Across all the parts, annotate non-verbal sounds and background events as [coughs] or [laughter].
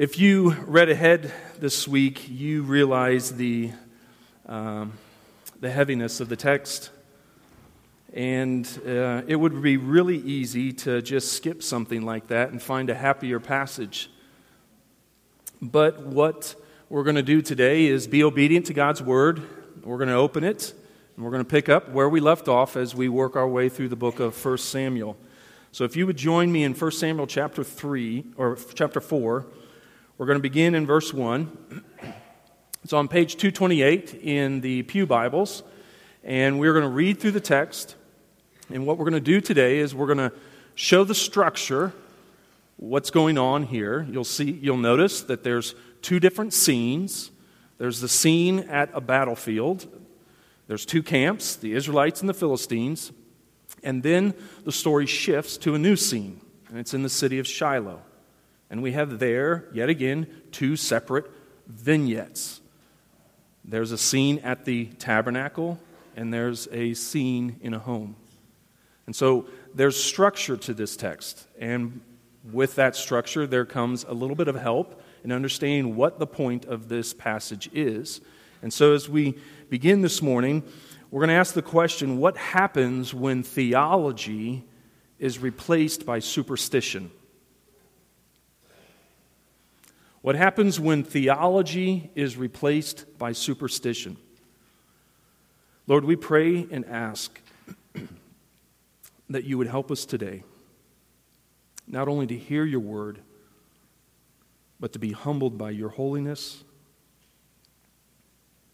If you read ahead this week, you realize the, um, the heaviness of the text. And uh, it would be really easy to just skip something like that and find a happier passage. But what we're going to do today is be obedient to God's word. We're going to open it, and we're going to pick up where we left off as we work our way through the book of 1 Samuel. So if you would join me in 1 Samuel chapter 3, or chapter 4, we're going to begin in verse 1. It's on page 228 in the Pew Bibles, and we're going to read through the text. And what we're going to do today is we're going to show the structure, what's going on here. You'll see, you'll notice that there's two different scenes. There's the scene at a battlefield. There's two camps, the Israelites and the Philistines. And then the story shifts to a new scene, and it's in the city of Shiloh. And we have there, yet again, two separate vignettes. There's a scene at the tabernacle, and there's a scene in a home. And so there's structure to this text. And with that structure, there comes a little bit of help in understanding what the point of this passage is. And so as we begin this morning, we're going to ask the question what happens when theology is replaced by superstition? What happens when theology is replaced by superstition? Lord, we pray and ask that you would help us today, not only to hear your word, but to be humbled by your holiness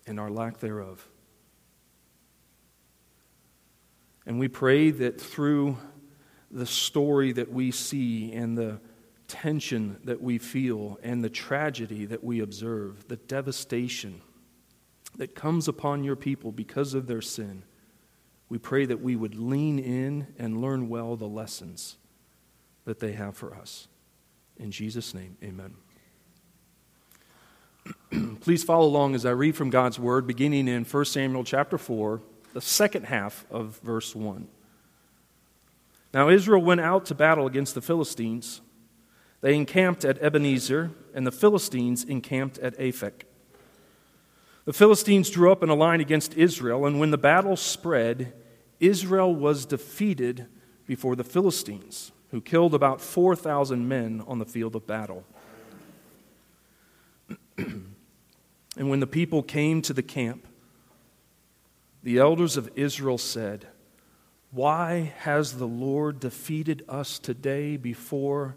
and our lack thereof. And we pray that through the story that we see and the tension that we feel and the tragedy that we observe, the devastation that comes upon your people because of their sin, we pray that we would lean in and learn well the lessons that they have for us. In Jesus' name, amen. [clears throat] Please follow along as I read from God's word, beginning in 1 Samuel chapter 4, the second half of verse 1. Now Israel went out to battle against the Philistines. They encamped at Ebenezer, and the Philistines encamped at Aphek. The Philistines drew up in a line against Israel, and when the battle spread, Israel was defeated before the Philistines, who killed about 4,000 men on the field of battle. [clears throat] and when the people came to the camp, the elders of Israel said, Why has the Lord defeated us today before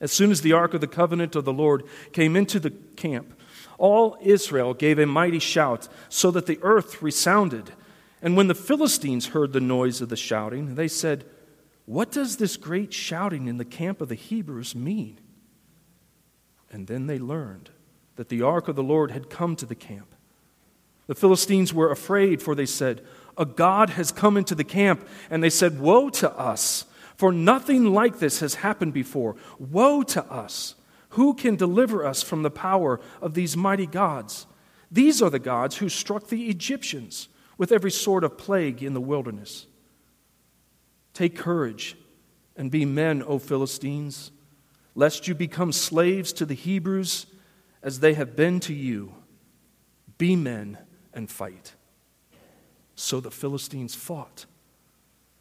As soon as the ark of the covenant of the Lord came into the camp, all Israel gave a mighty shout, so that the earth resounded. And when the Philistines heard the noise of the shouting, they said, What does this great shouting in the camp of the Hebrews mean? And then they learned that the ark of the Lord had come to the camp. The Philistines were afraid, for they said, A God has come into the camp. And they said, Woe to us, for nothing like this has happened before. Woe to us! Who can deliver us from the power of these mighty gods? These are the gods who struck the Egyptians with every sort of plague in the wilderness. Take courage and be men, O Philistines, lest you become slaves to the Hebrews as they have been to you. Be men and fight. So the Philistines fought,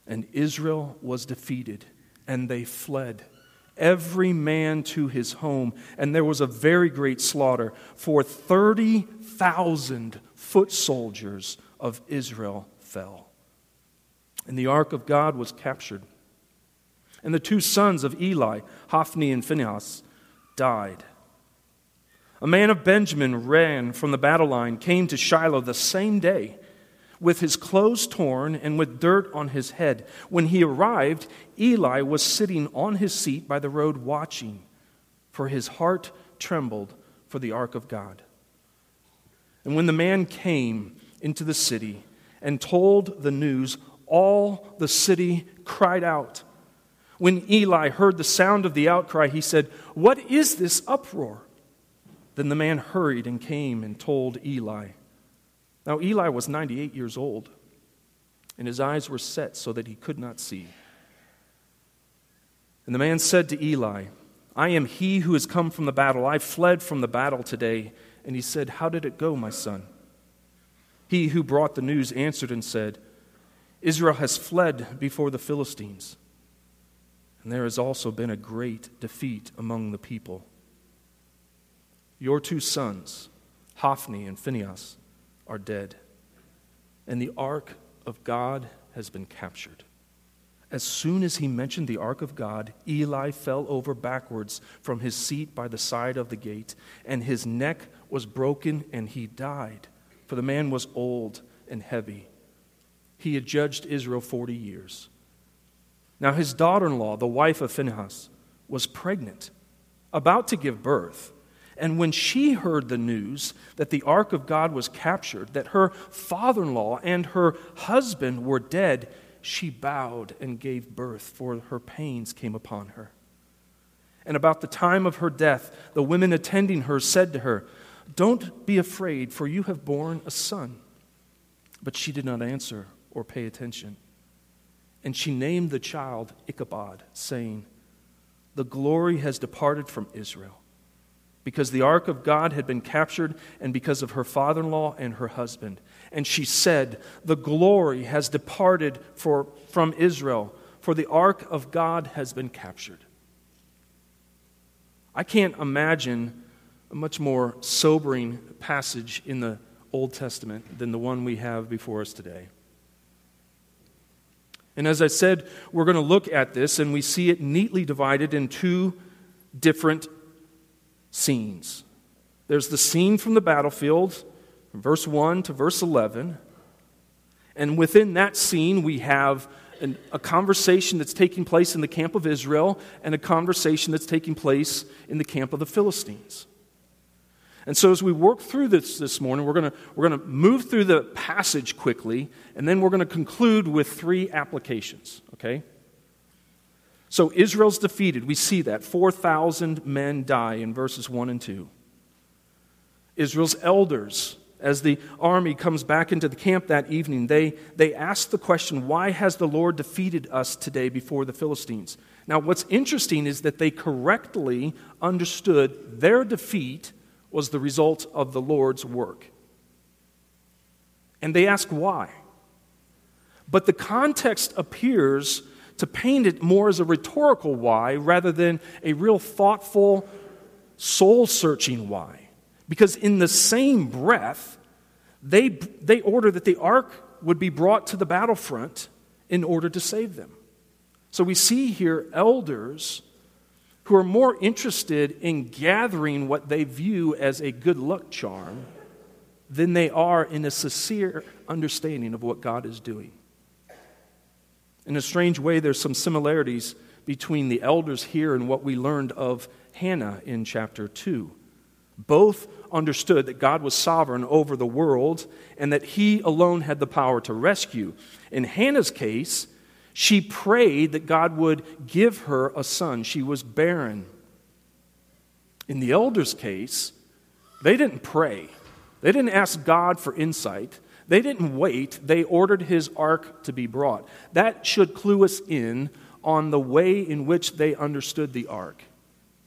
and Israel was defeated, and they fled, every man to his home. And there was a very great slaughter, for 30,000 foot soldiers of Israel fell. And the ark of God was captured. And the two sons of Eli, Hophni and Phinehas, died. A man of Benjamin ran from the battle line, came to Shiloh the same day with his clothes torn and with dirt on his head. When he arrived, Eli was sitting on his seat by the road watching, for his heart trembled for the ark of God. And when the man came into the city and told the news, all the city cried out. When Eli heard the sound of the outcry, he said, What is this uproar? Then the man hurried and came and told Eli. Now, Eli was 98 years old, and his eyes were set so that he could not see. And the man said to Eli, I am he who has come from the battle. I fled from the battle today. And he said, How did it go, my son? He who brought the news answered and said, Israel has fled before the Philistines, and there has also been a great defeat among the people. Your two sons, Hophni and Phinehas, are dead, and the ark of God has been captured. As soon as he mentioned the ark of God, Eli fell over backwards from his seat by the side of the gate, and his neck was broken, and he died, for the man was old and heavy. He had judged Israel 40 years. Now, his daughter in law, the wife of Phinehas, was pregnant, about to give birth. And when she heard the news that the ark of God was captured, that her father in law and her husband were dead, she bowed and gave birth, for her pains came upon her. And about the time of her death, the women attending her said to her, Don't be afraid, for you have borne a son. But she did not answer or pay attention. And she named the child Ichabod, saying, The glory has departed from Israel, because the ark of God had been captured, and because of her father in law and her husband. And she said, The glory has departed for, from Israel, for the ark of God has been captured. I can't imagine a much more sobering passage in the Old Testament than the one we have before us today. And as I said, we're going to look at this, and we see it neatly divided in two different scenes. There's the scene from the battlefield verse 1 to verse 11. And within that scene, we have an, a conversation that's taking place in the camp of Israel and a conversation that's taking place in the camp of the Philistines. And so, as we work through this this morning, we're going we're going to move through the passage quickly, and then we're going to conclude with three applications, okay? So, Israel's defeated. We see that. 4,000 men die in verses 1 and 2. Israel's elders as the army comes back into the camp that evening, they, they ask the question, Why has the Lord defeated us today before the Philistines? Now, what's interesting is that they correctly understood their defeat was the result of the Lord's work. And they ask why. But the context appears to paint it more as a rhetorical why rather than a real thoughtful, soul searching why. Because in the same breath, they, they order that the ark would be brought to the battlefront in order to save them. So we see here elders who are more interested in gathering what they view as a good luck charm than they are in a sincere understanding of what God is doing. In a strange way, there's some similarities between the elders here and what we learned of Hannah in chapter 2. Both understood that God was sovereign over the world and that he alone had the power to rescue. In Hannah's case, she prayed that God would give her a son. She was barren. In the elder's case, they didn't pray, they didn't ask God for insight. They didn't wait, they ordered his ark to be brought. That should clue us in on the way in which they understood the ark.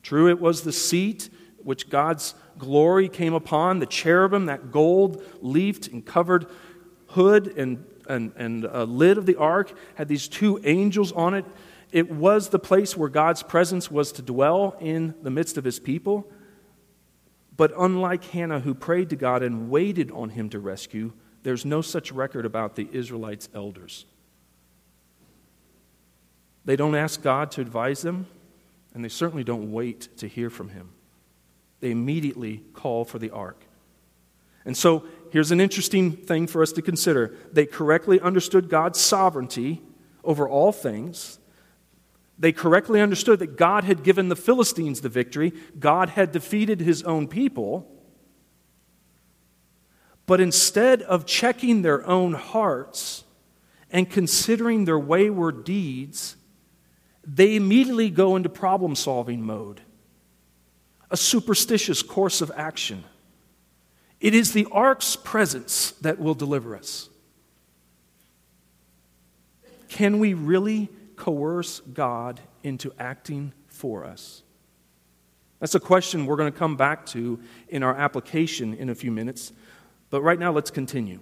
True, it was the seat which God's glory came upon, the cherubim, that gold leafed and covered hood and, and, and lid of the ark, had these two angels on it. It was the place where God's presence was to dwell in the midst of his people. But unlike Hannah, who prayed to God and waited on him to rescue, there's no such record about the Israelites' elders. They don't ask God to advise them, and they certainly don't wait to hear from him they immediately call for the ark. And so here's an interesting thing for us to consider. They correctly understood God's sovereignty over all things. They correctly understood that God had given the Philistines the victory, God had defeated his own people. But instead of checking their own hearts and considering their wayward deeds, they immediately go into problem solving mode, a superstitious course of action. It is the ark's presence that will deliver us. Can we really coerce God into acting for us? That's a question we're going to come back to in our application in a few minutes. But right now, let's continue.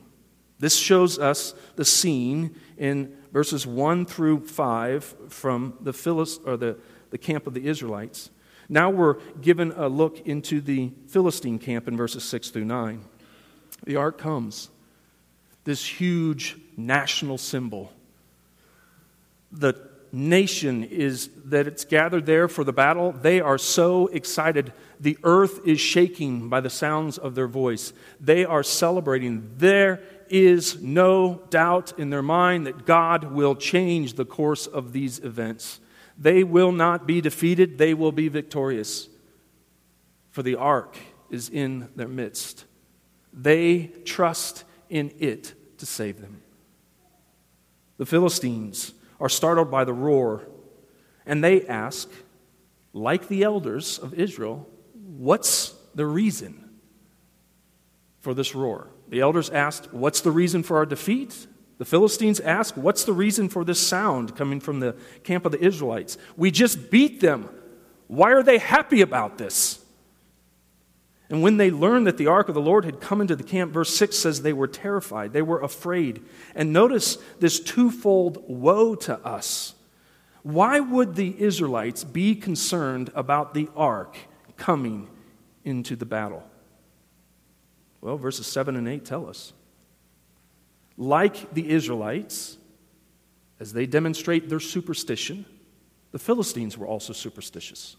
This shows us the scene in verses 1 through 5 from the, Philist- or the, the camp of the Israelites. Now we're given a look into the Philistine camp in verses 6 through 9. The ark comes, this huge national symbol. The nation is that it's gathered there for the battle. They are so excited. The earth is shaking by the sounds of their voice. They are celebrating. There is no doubt in their mind that God will change the course of these events. They will not be defeated, they will be victorious. For the ark is in their midst. They trust in it to save them. The Philistines are startled by the roar, and they ask, like the elders of Israel, what's the reason for this roar? The elders asked, What's the reason for our defeat? The Philistines asked, What's the reason for this sound coming from the camp of the Israelites? We just beat them. Why are they happy about this? And when they learned that the ark of the Lord had come into the camp, verse 6 says they were terrified, they were afraid. And notice this twofold woe to us. Why would the Israelites be concerned about the ark coming into the battle? Well, verses 7 and 8 tell us. Like the Israelites, as they demonstrate their superstition, the Philistines were also superstitious.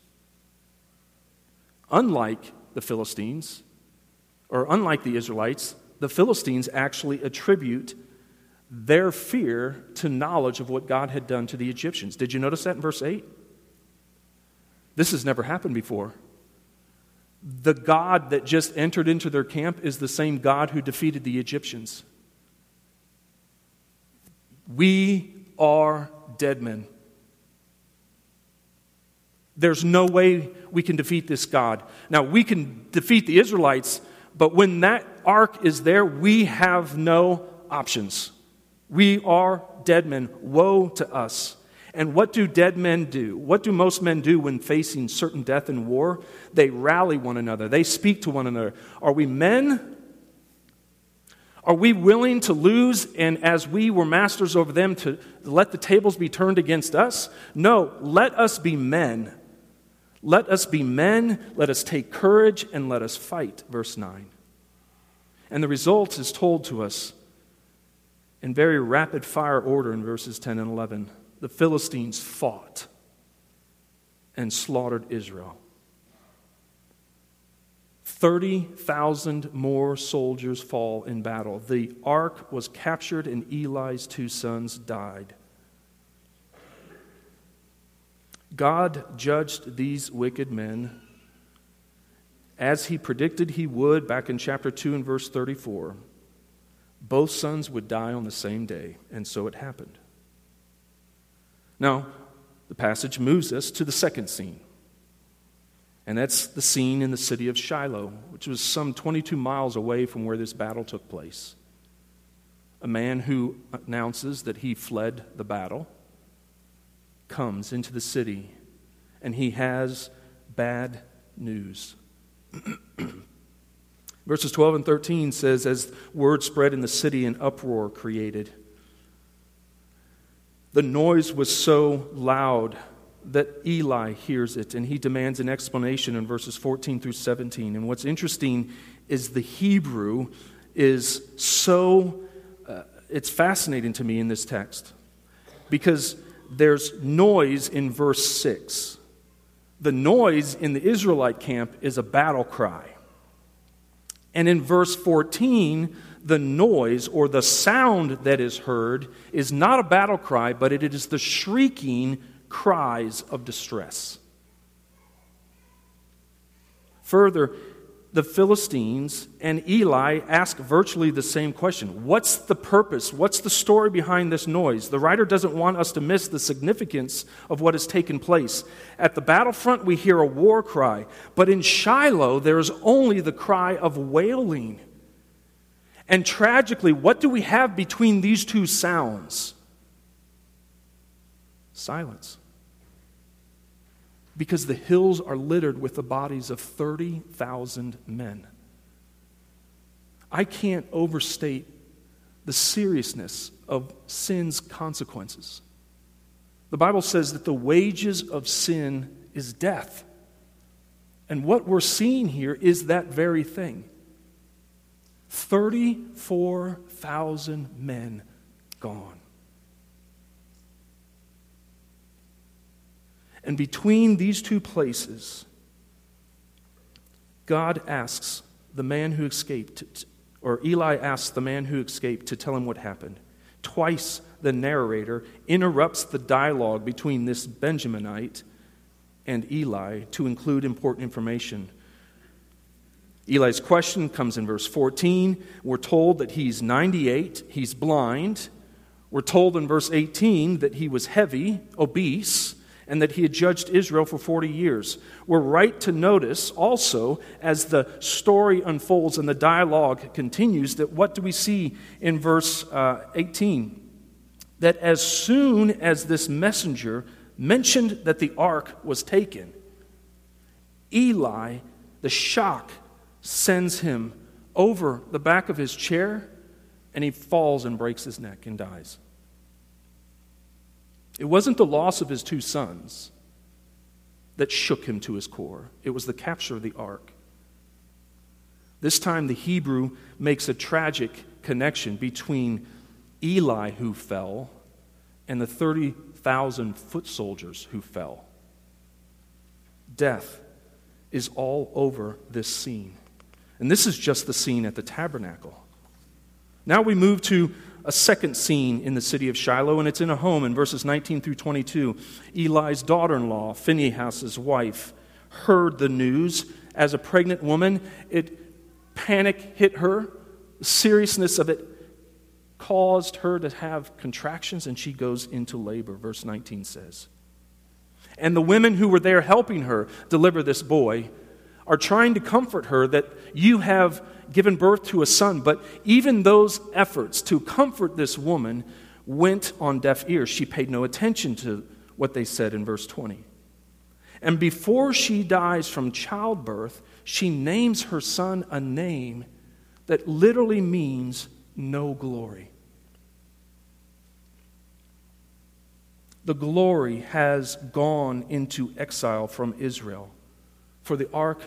Unlike the Philistines, or unlike the Israelites, the Philistines actually attribute their fear to knowledge of what God had done to the Egyptians. Did you notice that in verse 8? This has never happened before. The God that just entered into their camp is the same God who defeated the Egyptians. We are dead men. There's no way we can defeat this God. Now, we can defeat the Israelites, but when that ark is there, we have no options. We are dead men. Woe to us. And what do dead men do? What do most men do when facing certain death in war? They rally one another, they speak to one another. Are we men? Are we willing to lose and, as we were masters over them, to let the tables be turned against us? No, let us be men let us be men, let us take courage, and let us fight. Verse 9. And the result is told to us in very rapid fire order in verses 10 and 11. The Philistines fought and slaughtered Israel. 30,000 more soldiers fall in battle. The ark was captured, and Eli's two sons died. God judged these wicked men as he predicted he would back in chapter 2 and verse 34. Both sons would die on the same day, and so it happened. Now, the passage moves us to the second scene. And that's the scene in the city of Shiloh, which was some 22 miles away from where this battle took place. A man who announces that he fled the battle comes into the city and he has bad news. [clears throat] Verses 12 and 13 says, As word spread in the city, an uproar created. The noise was so loud that Eli hears it, and he demands an explanation in verses 14 through 17. And what's interesting is the Hebrew is so, uh, it's fascinating to me in this text because there's noise in verse 6. The noise in the Israelite camp is a battle cry. And in verse 14, the noise or the sound that is heard is not a battle cry, but it is the shrieking cries of distress. Further, the Philistines and Eli ask virtually the same question What's the purpose? What's the story behind this noise? The writer doesn't want us to miss the significance of what has taken place. At the battlefront, we hear a war cry, but in Shiloh, there is only the cry of wailing. And tragically, what do we have between these two sounds? Silence because the hills are littered with the bodies of 30,000 men. I can't overstate the seriousness of sin's consequences. The Bible says that the wages of sin is death. And what we're seeing here is that very thing 34,000 men gone. And between these two places, God asks the man who escaped, or Eli asks the man who escaped to tell him what happened. Twice the narrator interrupts the dialogue between this Benjaminite and Eli to include important information. Eli's question comes in verse 14. We're told that he's 98, he's blind. We're told in verse 18 that he was heavy, obese, and that he had judged Israel for 40 years. We're right to notice also, as the story unfolds and the dialogue continues, that what do we see in verse uh, 18? That as soon as this messenger mentioned that the ark was taken, Eli, the shock, sends him over the back of his chair, and he falls and breaks his neck and dies. It wasn't the loss of his two sons that shook him to his core, it was the capture of the ark. This time, the Hebrew makes a tragic connection between Eli, who fell, and the 30,000 foot soldiers who fell. Death is all over this scene. And this is just the scene at the tabernacle. Now we move to a second scene in the city of Shiloh, and it's in a home in verses 19 through 22. Eli's daughter in law, Phinehas' wife, heard the news. As a pregnant woman, it panic hit her. The seriousness of it caused her to have contractions, and she goes into labor, verse 19 says. And the women who were there helping her deliver this boy are trying to comfort her that you have given birth to a son. But even those efforts to comfort this woman went on deaf ears. She paid no attention to what they said in verse 20. And before she dies from childbirth, she names her son a name that literally means no glory. The glory has gone into exile from Israel, for the ark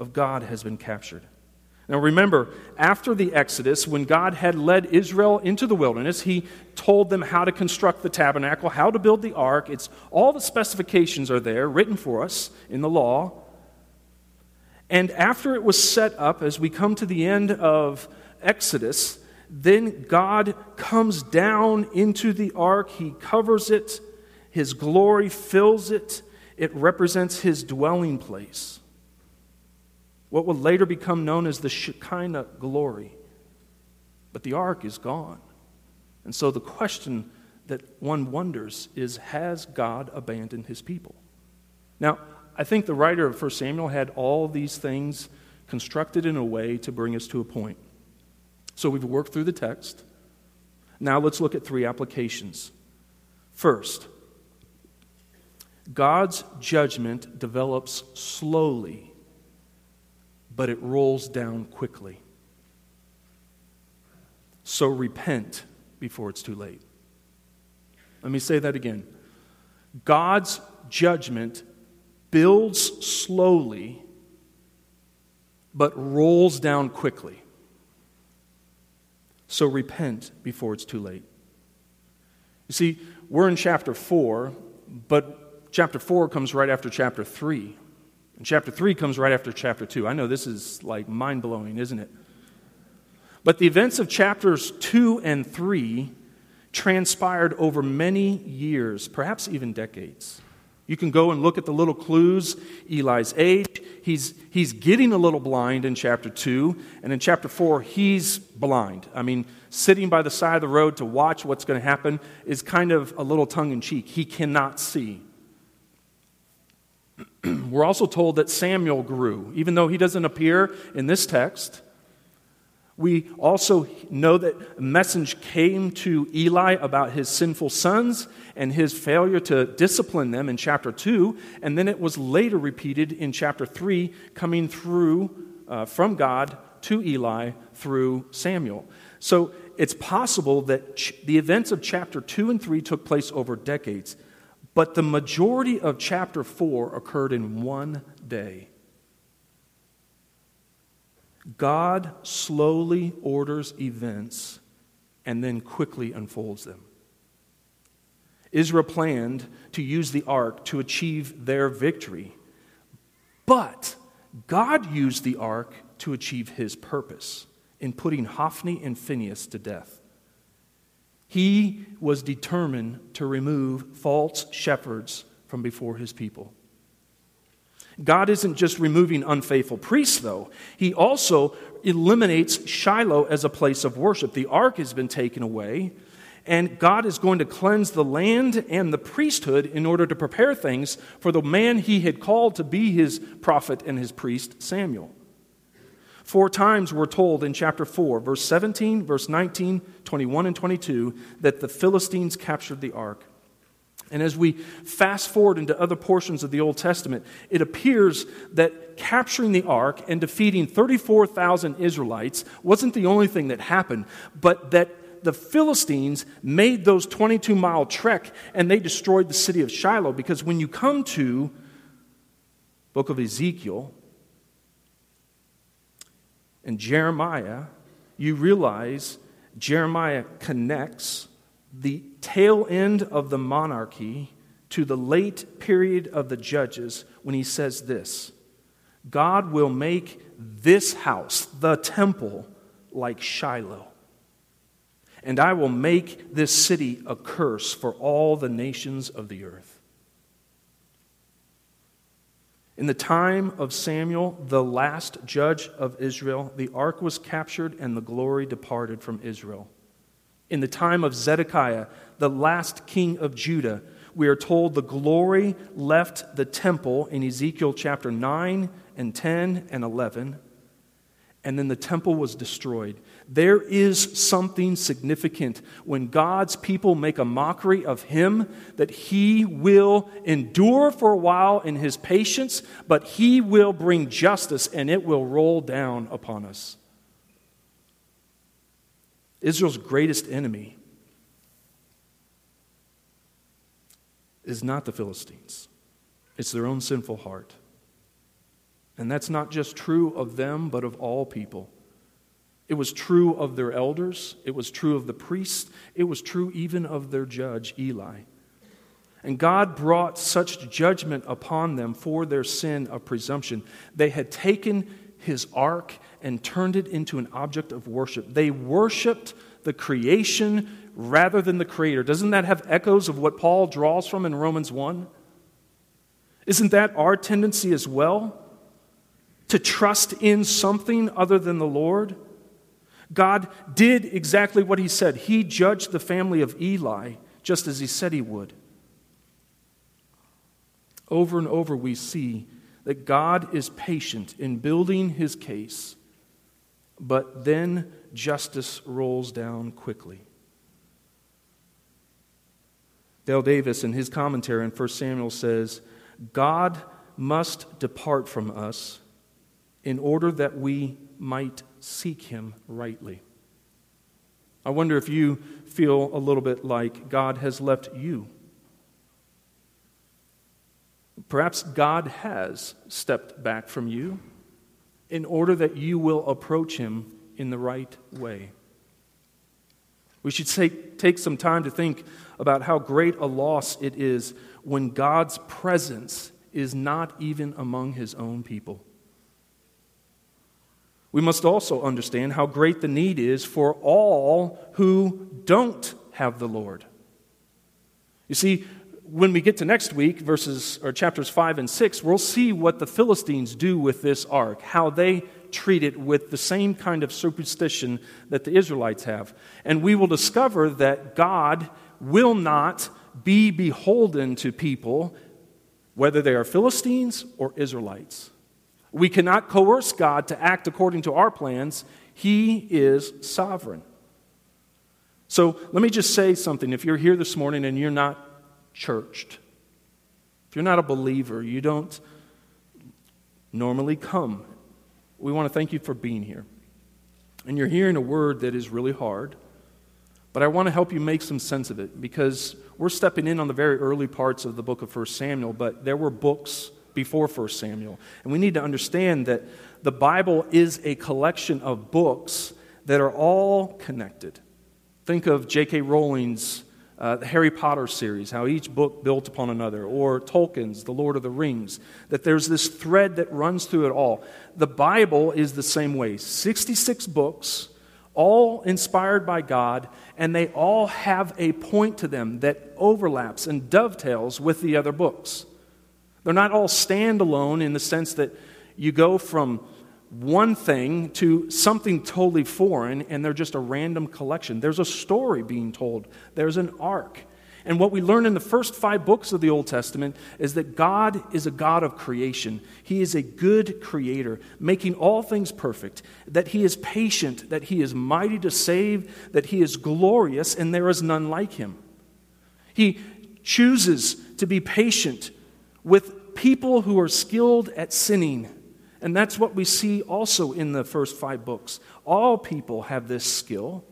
of God has been captured. Now remember, after the Exodus, when God had led Israel into the wilderness, he told them how to construct the tabernacle, how to build the ark. It's all the specifications are there written for us in the law. And after it was set up, as we come to the end of Exodus, then God comes down into the ark, he covers it, his glory fills it. It represents his dwelling place what would later become known as the Shekinah glory. But the ark is gone. And so the question that one wonders is Has God abandoned his people? Now, I think the writer of 1 Samuel had all these things constructed in a way to bring us to a point. So we've worked through the text. Now let's look at three applications. First, God's judgment develops slowly but it rolls down quickly. So repent before it's too late. Let me say that again. God's judgment builds slowly, but rolls down quickly. So repent before it's too late. You see, we're in chapter 4, but chapter 4 comes right after chapter 3. And chapter 3 comes right after chapter 2. I know this is like mind blowing, isn't it? But the events of chapters 2 and 3 transpired over many years, perhaps even decades. You can go and look at the little clues Eli's age. He's, he's getting a little blind in chapter 2. And in chapter 4, he's blind. I mean, sitting by the side of the road to watch what's going to happen is kind of a little tongue in cheek. He cannot see. [clears throat] We're also told that Samuel grew, even though he doesn't appear in this text. We also know that a message came to Eli about his sinful sons and his failure to discipline them in chapter 2, and then it was later repeated in chapter 3, coming through uh, from God to Eli through Samuel. So it's possible that ch- the events of chapter 2 and 3 took place over decades, but the majority of chapter 4 occurred in one day. God slowly orders events and then quickly unfolds them. Israel planned to use the ark to achieve their victory, but God used the ark to achieve his purpose in putting Hophni and Phinehas to death. He was determined to remove false shepherds from before his people. God isn't just removing unfaithful priests, though. He also eliminates Shiloh as a place of worship. The ark has been taken away, and God is going to cleanse the land and the priesthood in order to prepare things for the man he had called to be his prophet and his priest, Samuel. Four times we're told in chapter 4, verse 17, verse 19, 21, and 22, that the Philistines captured the ark. And as we fast forward into other portions of the Old Testament, it appears that capturing the ark and defeating 34,000 Israelites wasn't the only thing that happened, but that the Philistines made those 22 mile trek and they destroyed the city of Shiloh. Because when you come to book of Ezekiel and Jeremiah, you realize Jeremiah connects the tail end of the monarchy to the late period of the judges when he says this God will make this house, the temple, like Shiloh. And I will make this city a curse for all the nations of the earth. In the time of Samuel, the last judge of Israel, the ark was captured and the glory departed from Israel. In the time of Zedekiah, the last king of Judah, we are told the glory left the temple in Ezekiel chapter 9 and 10 and 11, and then the temple was destroyed. There is something significant when God's people make a mockery of Him that He will endure for a while in His patience, but He will bring justice and it will roll down upon us. Israel's greatest enemy is not the Philistines, it's their own sinful heart. And that's not just true of them, but of all people. It was true of their elders, it was true of the priests, it was true even of their judge, Eli. And God brought such judgment upon them for their sin of presumption. They had taken his ark and turned it into an object of worship. They worshiped the creation rather than the creator. Doesn't that have echoes of what Paul draws from in Romans 1? Isn't that our tendency as well? To trust in something other than the Lord? God did exactly what he said. He judged the family of Eli just as he said he would. Over and over, we see that God is patient in building his case, but then justice rolls down quickly. Dale Davis, in his commentary on 1 Samuel, says, God must depart from us in order that we might seek him rightly. I wonder if you feel a little bit like God has left you Perhaps God has stepped back from you in order that you will approach Him in the right way. We should take, take some time to think about how great a loss it is when God's presence is not even among His own people. We must also understand how great the need is for all who don't have the Lord. You see, when we get to next week, verses or chapters 5 and 6, we'll see what the Philistines do with this ark, how they treat it with the same kind of superstition that the Israelites have. And we will discover that God will not be beholden to people, whether they are Philistines or Israelites. We cannot coerce God to act according to our plans. He is sovereign. So let me just say something. If you're here this morning and you're not churched, if you're not a believer, you don't normally come. We want to thank you for being here. And you're hearing a word that is really hard, but I want to help you make some sense of it because we're stepping in on the very early parts of the book of 1 Samuel, but there were books before 1 Samuel. And we need to understand that the Bible is a collection of books that are all connected. Think of J.K. Rowling's uh, Harry Potter series, how each book built upon another, or Tolkien's The Lord of the Rings, that there's this thread that runs through it all. The Bible is the same way 66 books, all inspired by God, and they all have a point to them that overlaps and dovetails with the other books. They're not all standalone in the sense that you go from one thing to something totally foreign and they're just a random collection. There's a story being told, there's an arc. And what we learn in the first five books of the Old Testament is that God is a God of creation. He is a good creator, making all things perfect, that He is patient, that He is mighty to save, that He is glorious, and there is none like Him. He chooses to be patient with people who are skilled at sinning and that's what we see also in the first five books. All people have this skill.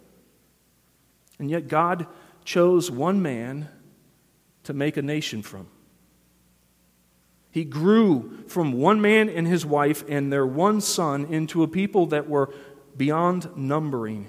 And yet God chose one man to make a nation from. He grew from one man and his wife and their one son into a people that were beyond numbering.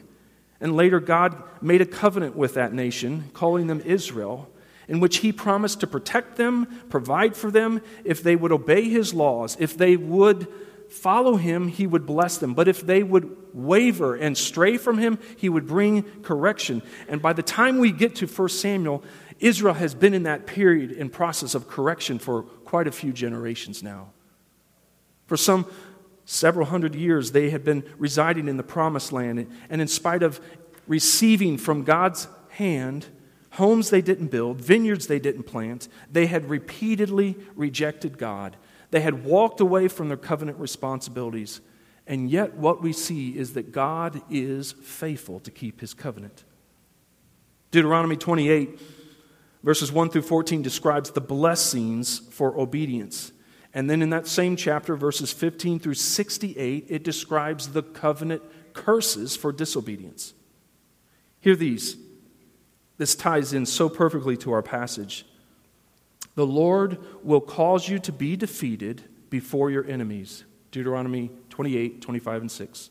And later, God made a covenant with that nation, calling them Israel, in which He promised to protect them, provide for them, if they would obey His laws, if they would follow him, he would bless them. But if they would waver and stray from him, he would bring correction. And by the time we get to 1 Samuel, Israel has been in that period in process of correction for quite a few generations now. For some several hundred years, they had been residing in the promised land. And in spite of receiving from God's hand, homes they didn't build, vineyards they didn't plant, they had repeatedly rejected God they had walked away from their covenant responsibilities. And yet, what we see is that God is faithful to keep his covenant. Deuteronomy 28, verses 1 through 14, describes the blessings for obedience. And then in that same chapter, verses 15 through 68, it describes the covenant curses for disobedience. Hear these. This ties in so perfectly to our passage. The Lord will cause you to be defeated before your enemies. Deuteronomy 28, 25, and 6.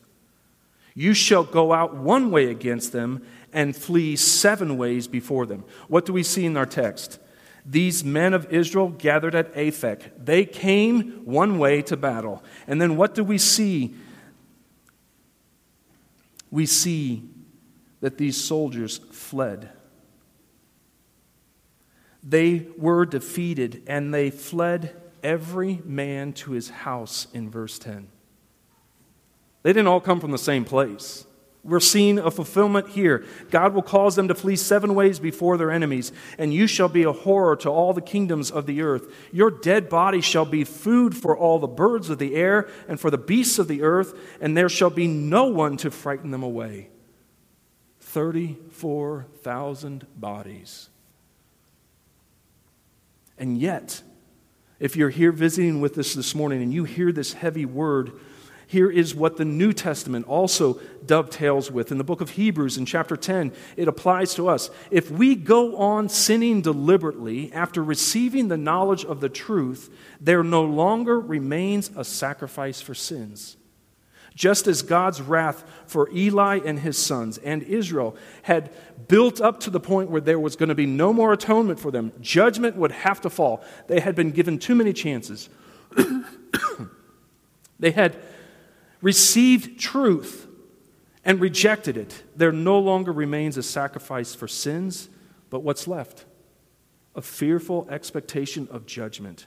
You shall go out one way against them and flee seven ways before them. What do we see in our text? These men of Israel gathered at Aphek. They came one way to battle. And then what do we see? We see that these soldiers fled. They were defeated and they fled every man to his house in verse 10. They didn't all come from the same place. We're seeing a fulfillment here. God will cause them to flee seven ways before their enemies, and you shall be a horror to all the kingdoms of the earth. Your dead body shall be food for all the birds of the air and for the beasts of the earth, and there shall be no one to frighten them away. 34,000 bodies. And yet, if you're here visiting with us this morning and you hear this heavy word, here is what the New Testament also dovetails with. In the book of Hebrews, in chapter 10, it applies to us. If we go on sinning deliberately after receiving the knowledge of the truth, there no longer remains a sacrifice for sins. Just as God's wrath for Eli and his sons and Israel had built up to the point where there was going to be no more atonement for them, judgment would have to fall. They had been given too many chances. [coughs] they had received truth and rejected it. There no longer remains a sacrifice for sins, but what's left? a fearful expectation of judgment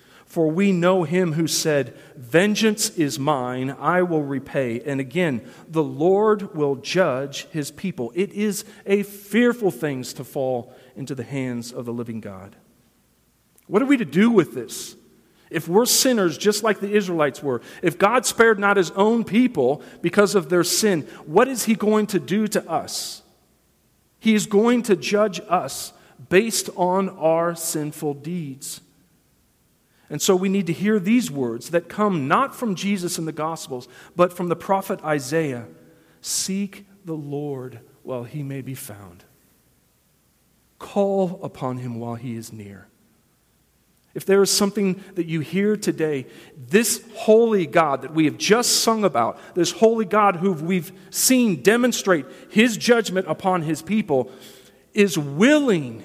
For we know him who said, Vengeance is mine, I will repay. And again, the Lord will judge his people. It is a fearful thing to fall into the hands of the living God. What are we to do with this? If we're sinners just like the Israelites were, if God spared not his own people because of their sin, what is he going to do to us? He is going to judge us based on our sinful deeds. And so we need to hear these words that come not from Jesus in the Gospels, but from the prophet Isaiah Seek the Lord while he may be found, call upon him while he is near. If there is something that you hear today, this holy God that we have just sung about, this holy God who we've seen demonstrate his judgment upon his people, is willing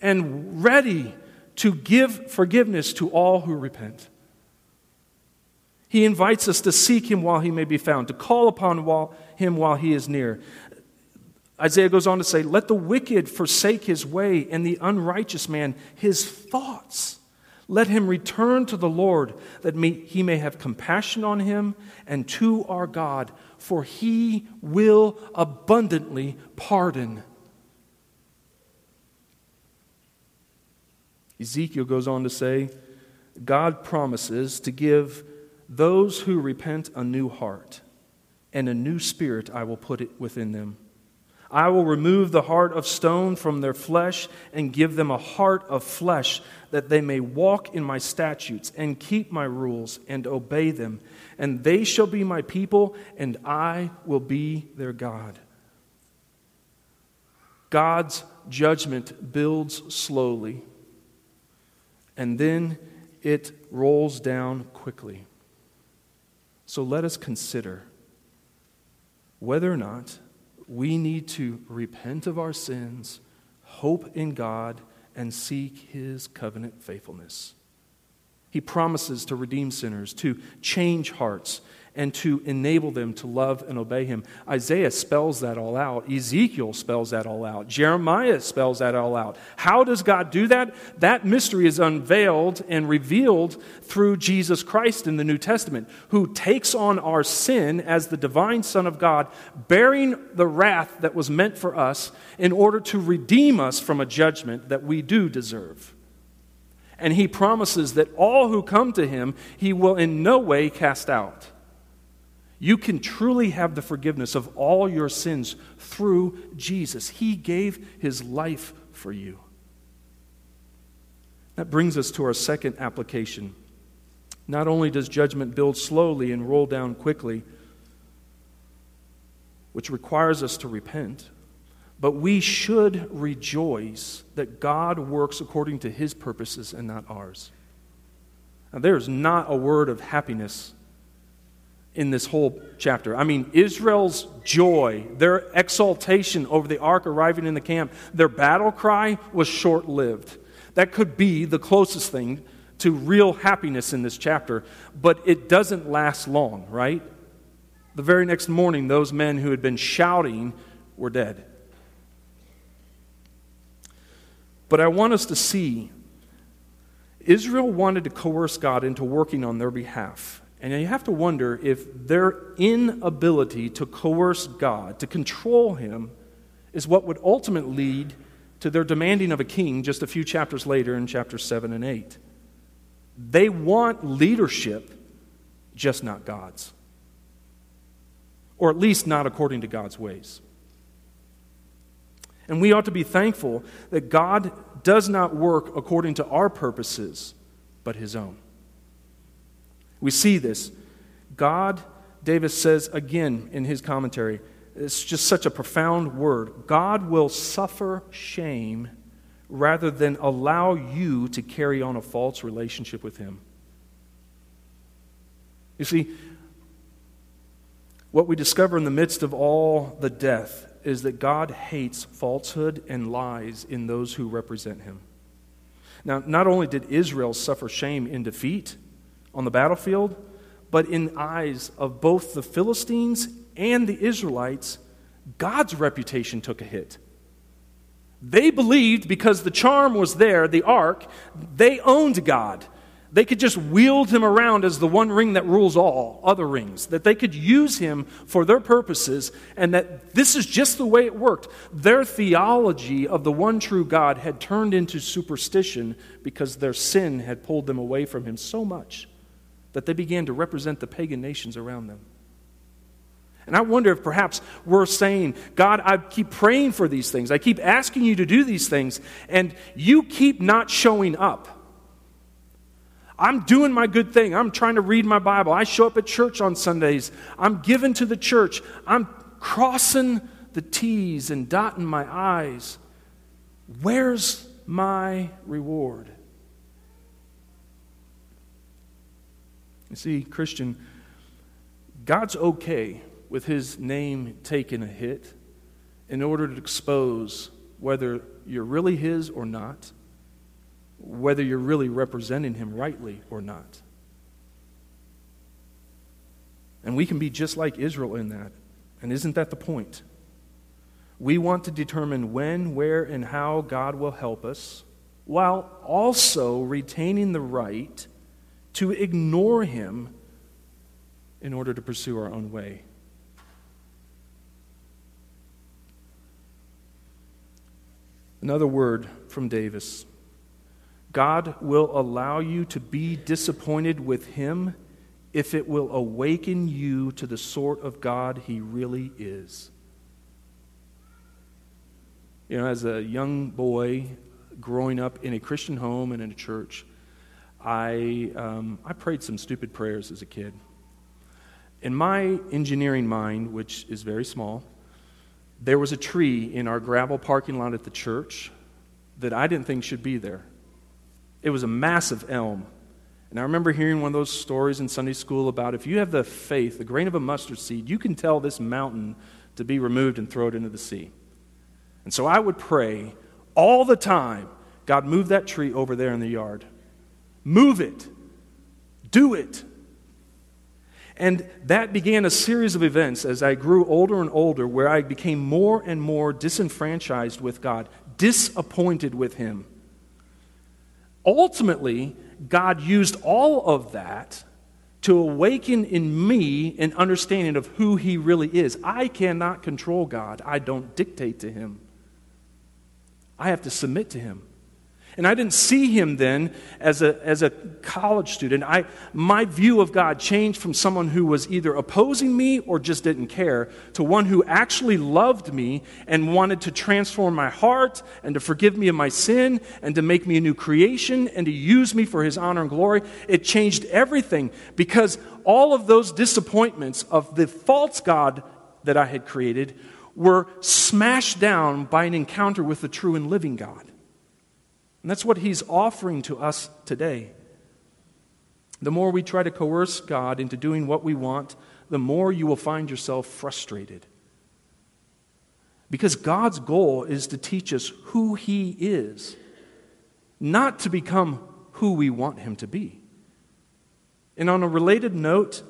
and ready to give forgiveness to all who repent. He invites us to seek him while he may be found, to call upon him while he is near. Isaiah goes on to say, Let the wicked forsake his way, and the unrighteous man his thoughts. Let him return to the Lord, that he may have compassion on him, and to our God, for he will abundantly pardon. Ezekiel goes on to say, God promises to give those who repent a new heart, and a new spirit I will put it within them. I will remove the heart of stone from their flesh and give them a heart of flesh, that they may walk in my statutes and keep my rules and obey them. And they shall be my people, and I will be their God. God's judgment builds slowly and then it rolls down quickly. So let us consider whether or not we need to repent of our sins, hope in God, and seek His covenant faithfulness. He promises to redeem sinners, to change hearts, and to enable them to love and obey him. Isaiah spells that all out. Ezekiel spells that all out. Jeremiah spells that all out. How does God do that? That mystery is unveiled and revealed through Jesus Christ in the New Testament, who takes on our sin as the divine Son of God, bearing the wrath that was meant for us in order to redeem us from a judgment that we do deserve. And he promises that all who come to him, he will in no way cast out. You can truly have the forgiveness of all your sins through Jesus. He gave his life for you. That brings us to our second application. Not only does judgment build slowly and roll down quickly, which requires us to repent, but we should rejoice that God works according to his purposes and not ours. Now, there's not a word of happiness in this whole chapter. I mean, Israel's joy, their exultation over the ark arriving in the camp, their battle cry was short lived. That could be the closest thing to real happiness in this chapter, but it doesn't last long, right? The very next morning, those men who had been shouting were dead. But I want us to see Israel wanted to coerce God into working on their behalf. And you have to wonder if their inability to coerce God, to control Him, is what would ultimately lead to their demanding of a king just a few chapters later in chapters 7 and 8. They want leadership, just not God's. Or at least not according to God's ways. And we ought to be thankful that God does not work according to our purposes, but His own. We see this. God, Davis says again in his commentary, it's just such a profound word. God will suffer shame rather than allow you to carry on a false relationship with Him. You see, what we discover in the midst of all the death is that God hates falsehood and lies in those who represent Him. Now, not only did Israel suffer shame in defeat on the battlefield, but in eyes of both the Philistines and the Israelites, God's reputation took a hit. They believed because the charm was there, the ark, they owned God. They could just wield him around as the one ring that rules all other rings, that they could use him for their purposes, and that this is just the way it worked. Their theology of the one true God had turned into superstition because their sin had pulled them away from him so much that they began to represent the pagan nations around them. And I wonder if perhaps we're saying, God, I keep praying for these things. I keep asking you to do these things, and you keep not showing up. I'm doing my good thing. I'm trying to read my Bible. I show up at church on Sundays. I'm given to the church. I'm crossing the T's and dotting my I's. Where's my reward? You see, Christian, God's okay with his name taking a hit in order to expose whether you're really his or not whether you're really representing him rightly or not. And we can be just like Israel in that. And isn't that the point? We want to determine when, where, and how God will help us, while also retaining the right to ignore Him in order to pursue our own way. Another word from Davis God will allow you to be disappointed with Him if it will awaken you to the sort of God He really is. You know, as a young boy growing up in a Christian home and in a church, I, um, I prayed some stupid prayers as a kid. In my engineering mind, which is very small, there was a tree in our gravel parking lot at the church that I didn't think should be there. It was a massive elm. And I remember hearing one of those stories in Sunday school about if you have the faith, the grain of a mustard seed, you can tell this mountain to be removed and throw it into the sea. And so I would pray all the time God, move that tree over there in the yard. Move it. Do it. And that began a series of events as I grew older and older where I became more and more disenfranchised with God, disappointed with Him ultimately, God used all of that to awaken in me an understanding of who He really is. I cannot control God, I don't dictate to Him. I have to submit to Him. And I didn't see him then as a, as a college student. I, my view of God changed from someone who was either opposing me or just didn't care to one who actually loved me and wanted to transform my heart and to forgive me of my sin and to make me a new creation and to use me for his honor and glory. It changed everything because all of those disappointments of the false God that I had created were smashed down by an encounter with the true and living God. And that's what he's offering to us today. The more we try to coerce God into doing what we want, the more you will find yourself frustrated. Because God's goal is to teach us who He is, not to become who we want Him to be. And on a related note,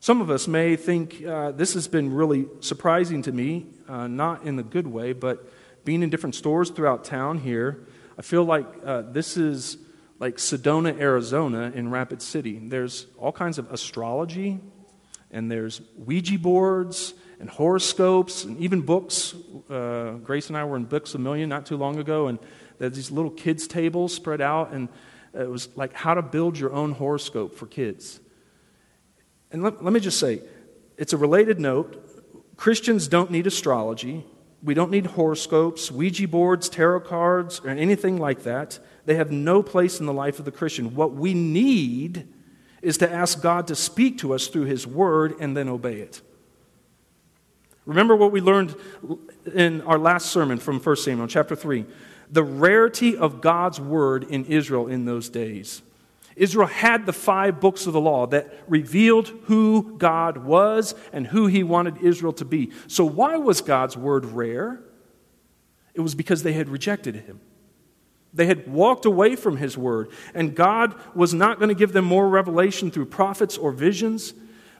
some of us may think uh, this has been really surprising to me, uh, not in the good way, but being in different stores throughout town here, I feel like uh, this is like Sedona, Arizona in Rapid City. There's all kinds of astrology, and there's Ouija boards and horoscopes, and even books. Uh, Grace and I were in Books a Million not too long ago, and there's these little kids' tables spread out, and it was like how to build your own horoscope for kids. And let, let me just say, it's a related note. Christians don't need astrology. We don't need horoscopes, Ouija boards, tarot cards, or anything like that. They have no place in the life of the Christian. What we need is to ask God to speak to us through His Word and then obey it. Remember what we learned in our last sermon from 1 Samuel, chapter 3. the rarity of God's word in Israel in those days. Israel had the five books of the law that revealed who God was and who he wanted Israel to be. So, why was God's word rare? It was because they had rejected him. They had walked away from his word, and God was not going to give them more revelation through prophets or visions.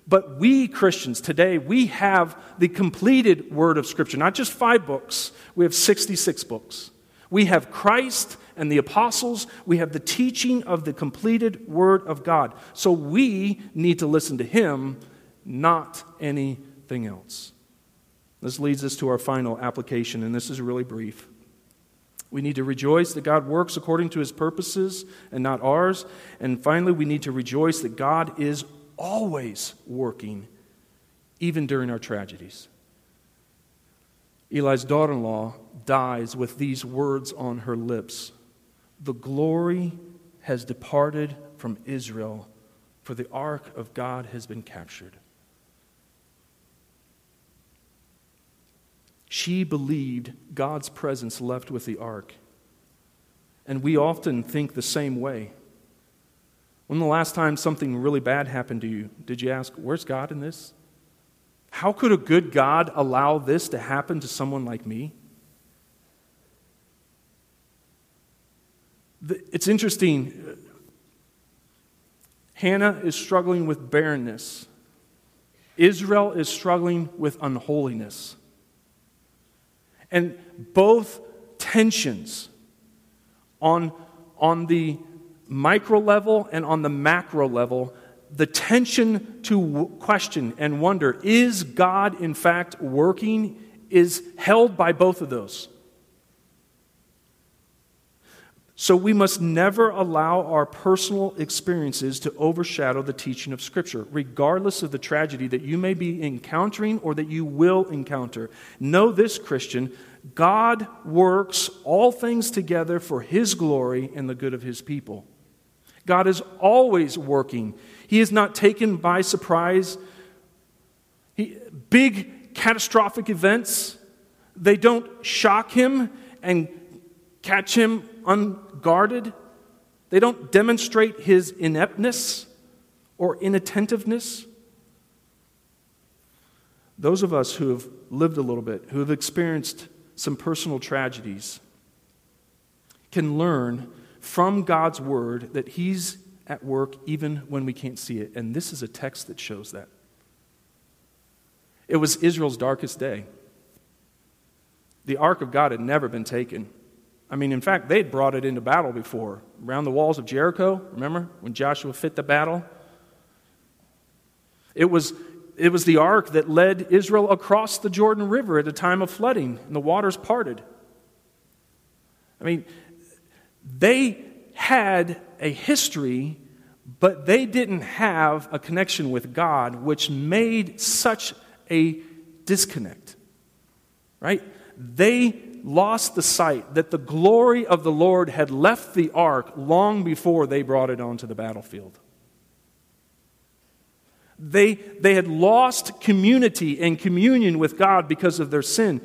But we Christians today, we have the completed word of Scripture, not just five books, we have 66 books. We have Christ and the apostles, we have the teaching of the completed word of God. So we need to listen to him, not anything else. This leads us to our final application, and this is really brief. We need to rejoice that God works according to his purposes and not ours. And finally, we need to rejoice that God is always working, even during our tragedies. Eli's daughter in law dies with these words on her lips The glory has departed from Israel, for the ark of God has been captured. She believed God's presence left with the ark. And we often think the same way. When the last time something really bad happened to you, did you ask, Where's God in this? How could a good God allow this to happen to someone like me? It's interesting. Hannah is struggling with barrenness. Israel is struggling with unholiness. And both tensions on, on the micro level and on the macro level, the tension to question and wonder is God in fact working is held by both of those. So we must never allow our personal experiences to overshadow the teaching of Scripture, regardless of the tragedy that you may be encountering or that you will encounter. Know this, Christian God works all things together for His glory and the good of His people. God is always working. He is not taken by surprise. He, big catastrophic events, they don't shock him and catch him unguarded. They don't demonstrate his ineptness or inattentiveness. Those of us who have lived a little bit, who have experienced some personal tragedies, can learn from God's word that He's at work even when we can't see it. And this is a text that shows that. It was Israel's darkest day. The ark of God had never been taken. I mean, in fact, they'd brought it into battle before. Around the walls of Jericho, remember when Joshua fit the battle? It was, it was the ark that led Israel across the Jordan River at a time of flooding, and the waters parted. I mean, they had a history, but they didn't have a connection with God, which made such a disconnect. Right? They lost the sight that the glory of the Lord had left the ark long before they brought it onto the battlefield. They, they had lost community and communion with God because of their sin.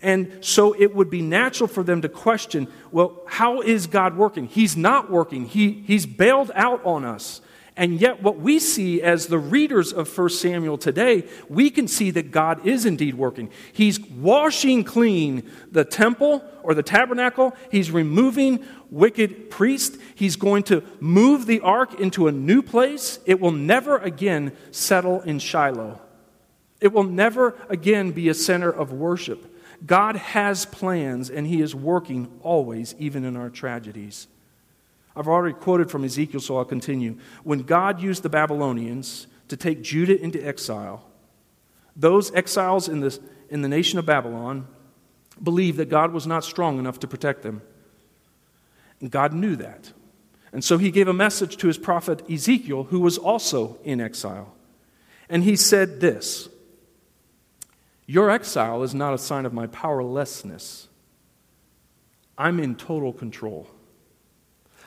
And so it would be natural for them to question well, how is God working? He's not working, he, He's bailed out on us. And yet, what we see as the readers of 1 Samuel today, we can see that God is indeed working. He's washing clean the temple or the tabernacle, He's removing wicked priests. He's going to move the ark into a new place. It will never again settle in Shiloh, it will never again be a center of worship. God has plans, and He is working always, even in our tragedies. I've already quoted from Ezekiel, so I'll continue. When God used the Babylonians to take Judah into exile, those exiles in the, in the nation of Babylon believed that God was not strong enough to protect them. And God knew that. And so he gave a message to his prophet Ezekiel, who was also in exile. And he said this your exile is not a sign of my powerlessness. I'm in total control.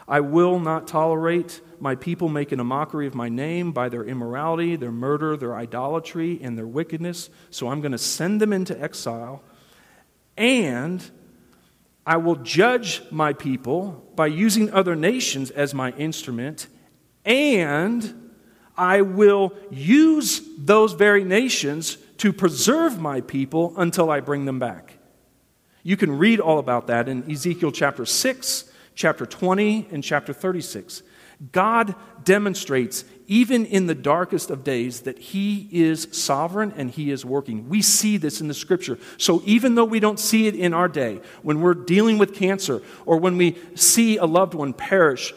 I will not tolerate my people making a mockery of my name by their immorality, their murder, their idolatry, and their wickedness. So I'm going to send them into exile. And I will judge my people by using other nations as my instrument, and I will use those very nations to preserve my people until I bring them back. You can read all about that in Ezekiel chapter 6, chapter 20, and chapter 36. God demonstrates, even in the darkest of days, that He is sovereign and He is working. We see this in the scripture. So even though we don't see it in our day, when we're dealing with cancer, or when we see a loved one perish,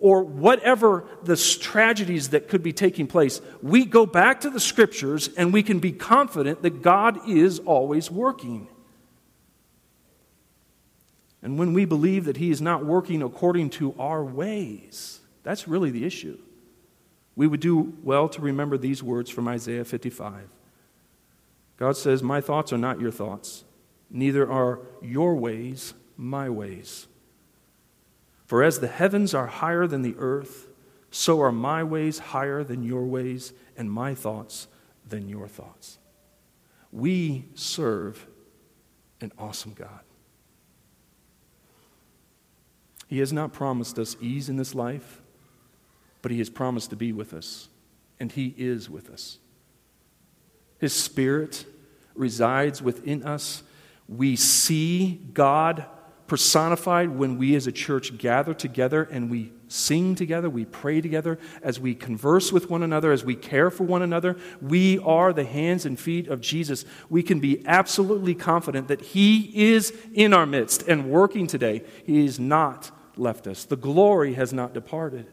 or whatever the tragedies that could be taking place, we go back to the scriptures and we can be confident that God is always working. And when we believe that He is not working according to our ways, that's really the issue. We would do well to remember these words from Isaiah 55. God says, My thoughts are not your thoughts, neither are your ways my ways. For as the heavens are higher than the earth, so are my ways higher than your ways, and my thoughts than your thoughts. We serve an awesome God. He has not promised us ease in this life, but He has promised to be with us, and He is with us. His Spirit resides within us. We see God personified when we as a church gather together and we sing together, we pray together, as we converse with one another, as we care for one another. We are the hands and feet of Jesus. We can be absolutely confident that He is in our midst and working today. He has left us, the glory has not departed.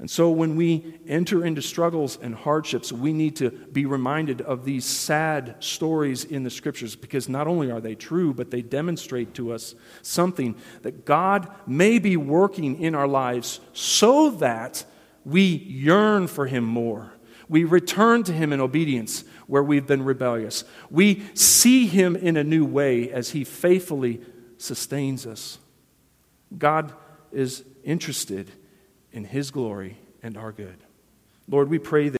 And so, when we enter into struggles and hardships, we need to be reminded of these sad stories in the scriptures because not only are they true, but they demonstrate to us something that God may be working in our lives so that we yearn for Him more. We return to Him in obedience where we've been rebellious. We see Him in a new way as He faithfully sustains us. God is interested in His glory and our good. Lord, we pray that.